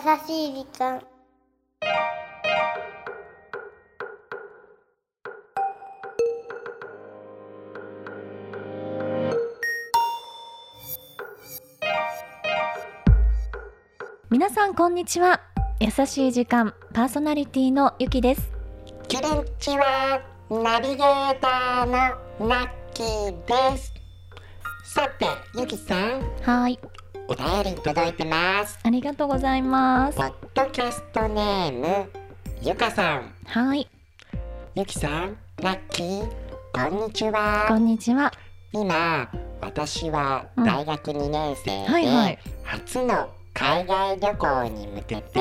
しい時間。皆さんこんにちは。優しい時間パーソナリティのゆきです。キリンチは。ナビゲーターのラッキーです。さてゆきさん。はいお便り届いてます。ありがとうございます。ポッドキャストネームゆかさん。はい。ゆきさんラッキー。こんにちは。こんにちは。今私は大学2年生で、初の海外旅行に向けて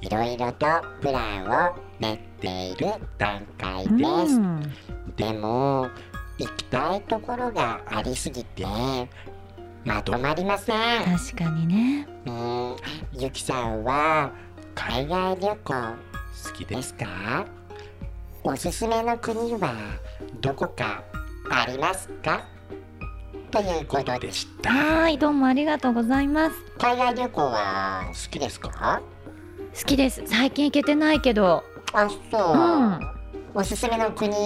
いろいろとプランを練っている段階うです、ん。でも行きたいところがありすぎてまとまりません。確かにね。うんゆきさんは海外旅行好きですか？おすすめの国はどこかありますか？ということでした。はいどうもありがとうございます。海外旅行は好きですか？好きです。最近行けてないけど。あそう、うん。おすすめの国教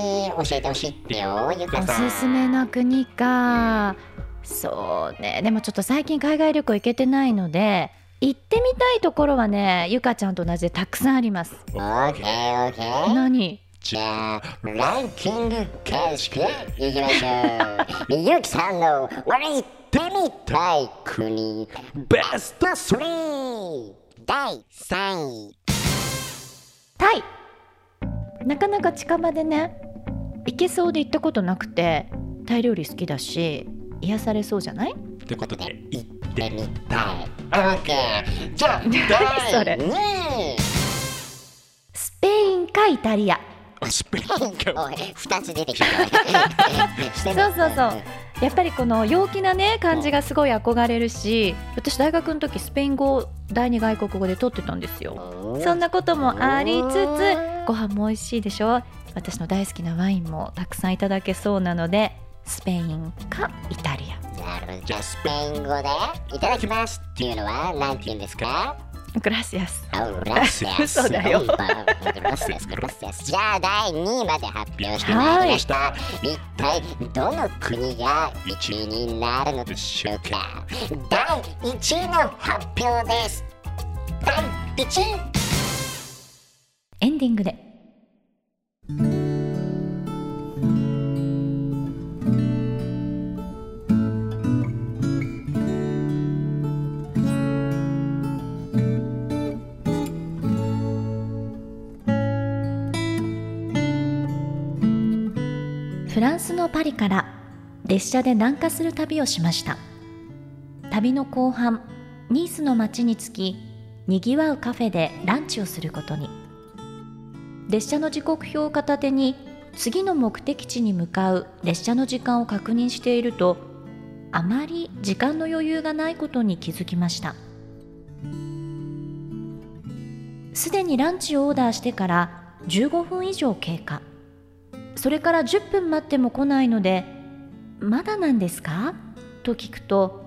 えてほしいってよゆかおさん。すすめの国かそうね。でもちょっと最近海外旅行行けてないので行ってみたいところはねゆかちゃんと同じでたくさんあります。オーケーオーケー何？じゃあランキング形式でいきましょう。ゆきさんの俺行ってみたい国。ベスト3第3位。タイ。なかなか近場でね行けそうで行ったことなくてタイ料理好きだし癒されそうじゃないということで行ってみたいオーケーじゃあ何それ第2位スペインかイタリアスペインか2つ出てきたそうそうそうやっぱりこの陽気なね感じがすごい憧れるし私大学の時スペイン語を第二外国語で取ってたんですよそんなこともありつつご飯も美味しいでしょ私の大好きなワインもたくさんいただけそうなのでスペインかイタリア。なるほどじゃあスペイン語でいただきます。っていうのは何て言うんですか？グラシアス。あグラシアス。嘘だよ。グラシアス。グラシアスじゃあ第2位まで発表してまいりました、一体どの国が1位になるのでしょうか？第1位の発表です。第1位。エンディングでフランスのパリから列車で南下する旅をしました。旅の後半ニースの町に着きにぎわうカフェでランチをすることに。列車の時刻表を片手に次の目的地に向かう列車の時間を確認しているとあまり時間の余裕がないことに気づきました。すでにランチをオーダーしてから15分以上経過。それから10分待っても来ないので「まだなんですか?」と聞くと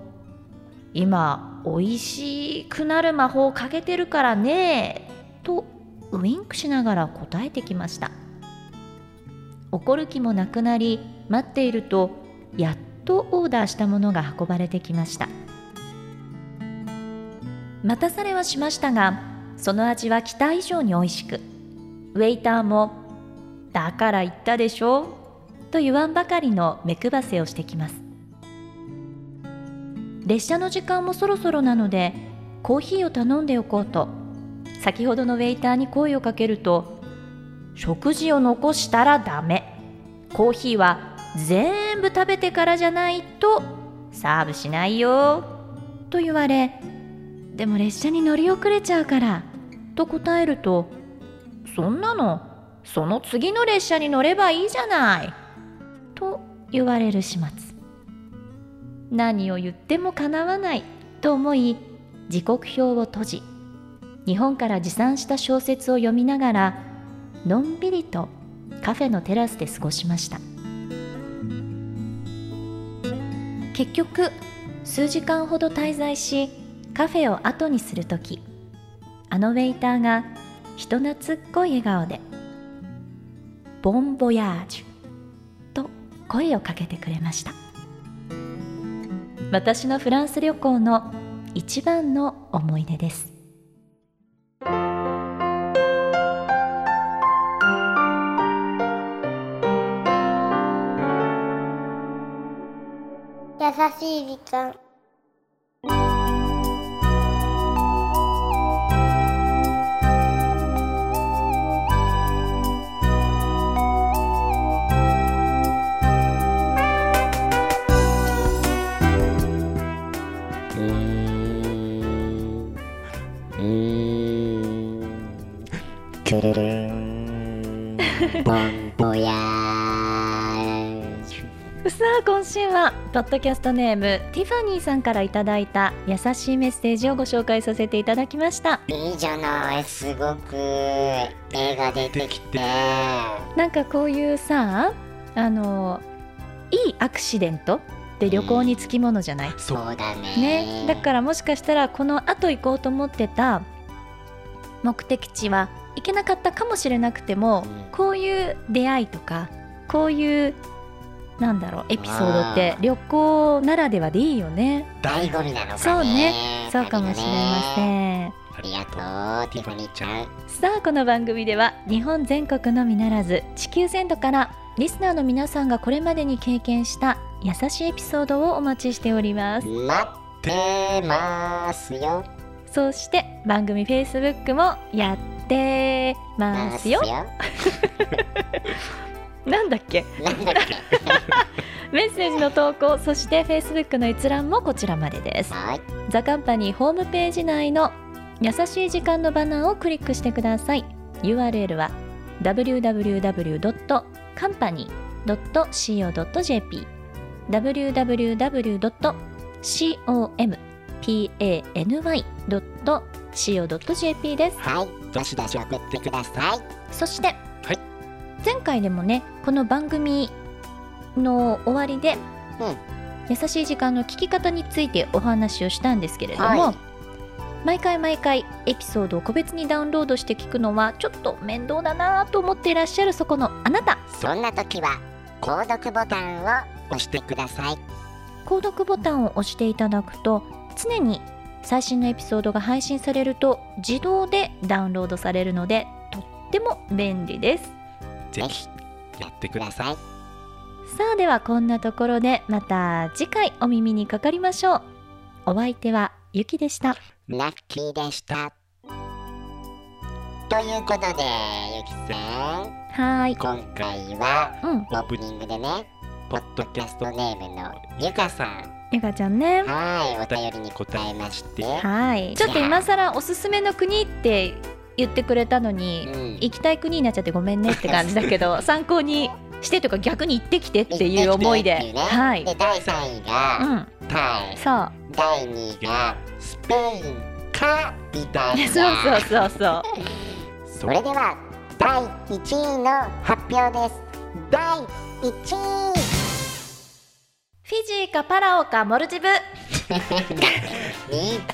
「今おいしくなる魔法をかけてるからね」とウインクしながら答えてきました怒る気もなくなり待っているとやっとオーダーしたものが運ばれてきました待たされはしましたがその味は期待以上に美味しくウェイターも「だから言ったでしょ」と言わんばかりの目配せをしてきます。列車の時間もそろそろなのでコーヒーを頼んでおこうと。先ほどのウェイターに声をかけると「食事を残したらダメ。コーヒーは全部食べてからじゃないとサーブしないよ」と言われ「でも列車に乗り遅れちゃうから」と答えると「そんなのその次の列車に乗ればいいじゃない」と言われる始末。何を言ってもかなわないと思い時刻表を閉じ日本から持参した小説を読みながらのんびりとカフェのテラスで過ごしました。結局数時間ほど滞在しカフェを後にする時あのウェイターが人懐っこい笑顔で「ボンボヤージュ」と声をかけてくれました。私のフランス旅行の一番の思い出です。優しい時間。くるるんボン。ボヤー。ジュさあ今週はポッドキャストネームティファニーさんからいただいた優しいメッセージをご紹介させていただきました。いいじゃないすごく映画出てきて。なんかこういうさあのいいアクシデントって旅行につきものじゃない、そうだね。ね。だからもしかしたらこの後行こうと思ってた目的地は行けなかったかもしれなくても、うん。こういう出会いとかこういうなんだろうエピソードって旅行ならではでいいよね。醍醐味なのかね。そうね。そうかもしれません。んありがとうティファニーちゃん。さあこの番組では日本全国のみならず地球全土からリスナーの皆さんがこれまでに経験した優しいエピソードをお待ちしております。待ってますよ。そして番組 Facebook もやってますよ。なんだっけ？メッセージの投稿そして Facebook の閲覧もこちらまでです。はい。ザカンパニーホームページ内の優しい時間のバナーをクリックしてください。URL は www.company.co.jp www.company.co.jp です。はいどしどし送ってください。そして、はい。前回でもねこの番組の終わりで、うん。優しい時間の聞き方についてお話をしたんですけれども、はい。毎回毎回エピソードを個別にダウンロードして聞くのはちょっと面倒だなと思っていらっしゃるそこのあなた。そんな時は購読ボタンを押してください。購読ボタンを押していただくと常に最新のエピソードが配信されると自動でダウンロードされるのでとっても便利です。ぜひやってください。さあではこんなところでまた次回お耳にかかりましょう。お相手はゆきでした。ラッキーでした。ということでゆきさん。はーい。今回はうん。オープニングでねポッドキャストネームのゆかさんゆかちゃんね。はいお便りに答えまして。はい。ちょっと今更おすすめの国って言ってくれたのにうん。行きたい国になっちゃってごめんねって感じだけど 参考にしてというか逆に行ってきてっていう思いで。はい。で第3位うがん。タイ。そう。第2位がスペインかイタリア。そうそうそうそう。それでは第1位の発表です。第1位フィジーかパラオかモルジブ。3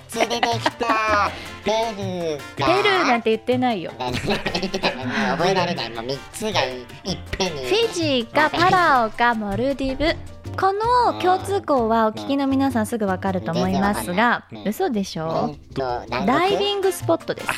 つ出てきた。ペルーが。ペルーなんて言ってないよ。覚えられないもう3つがいっぺんにフィジーかパラオかモルディブこの共通項はお聞きの皆さんすぐわかると思いますが嘘でしょ本当南ダイ国ビングスポットです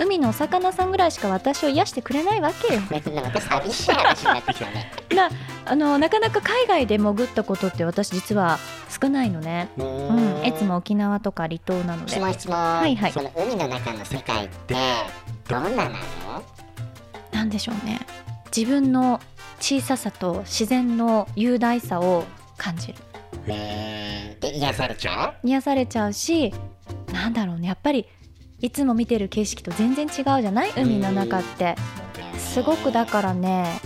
海のお魚さんぐらいしか私を癒してくれないわけよ。寂しい話になってきたね。なあのなかなか海外で潜ったことって私実は少ないのね。ううんーいつも沖縄とか離島なので。質問質問、はいはい。その海の中の世界ってどんななの？なんでしょうね。自分の小ささと自然の雄大さを感じる。ねえで癒されちゃ癒されちゃうしなんだろうね。やっぱりいつも見てる景色と全然違うじゃない？海の中って。うすごくだからね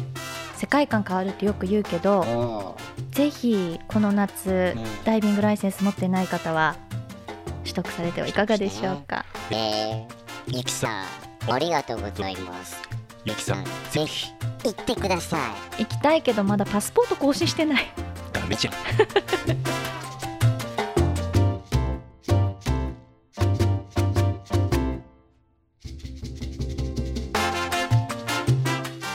世界観変わるってよく言うけどおぜひこの夏うん。ダイビングライセンス持ってない方は取得されてはいかがでしょうか？ーえー、ゆきさんありがとうございます。ゆきさんぜひ行ってください。行きたいけどまだパスポート更新してない。ダメじゃん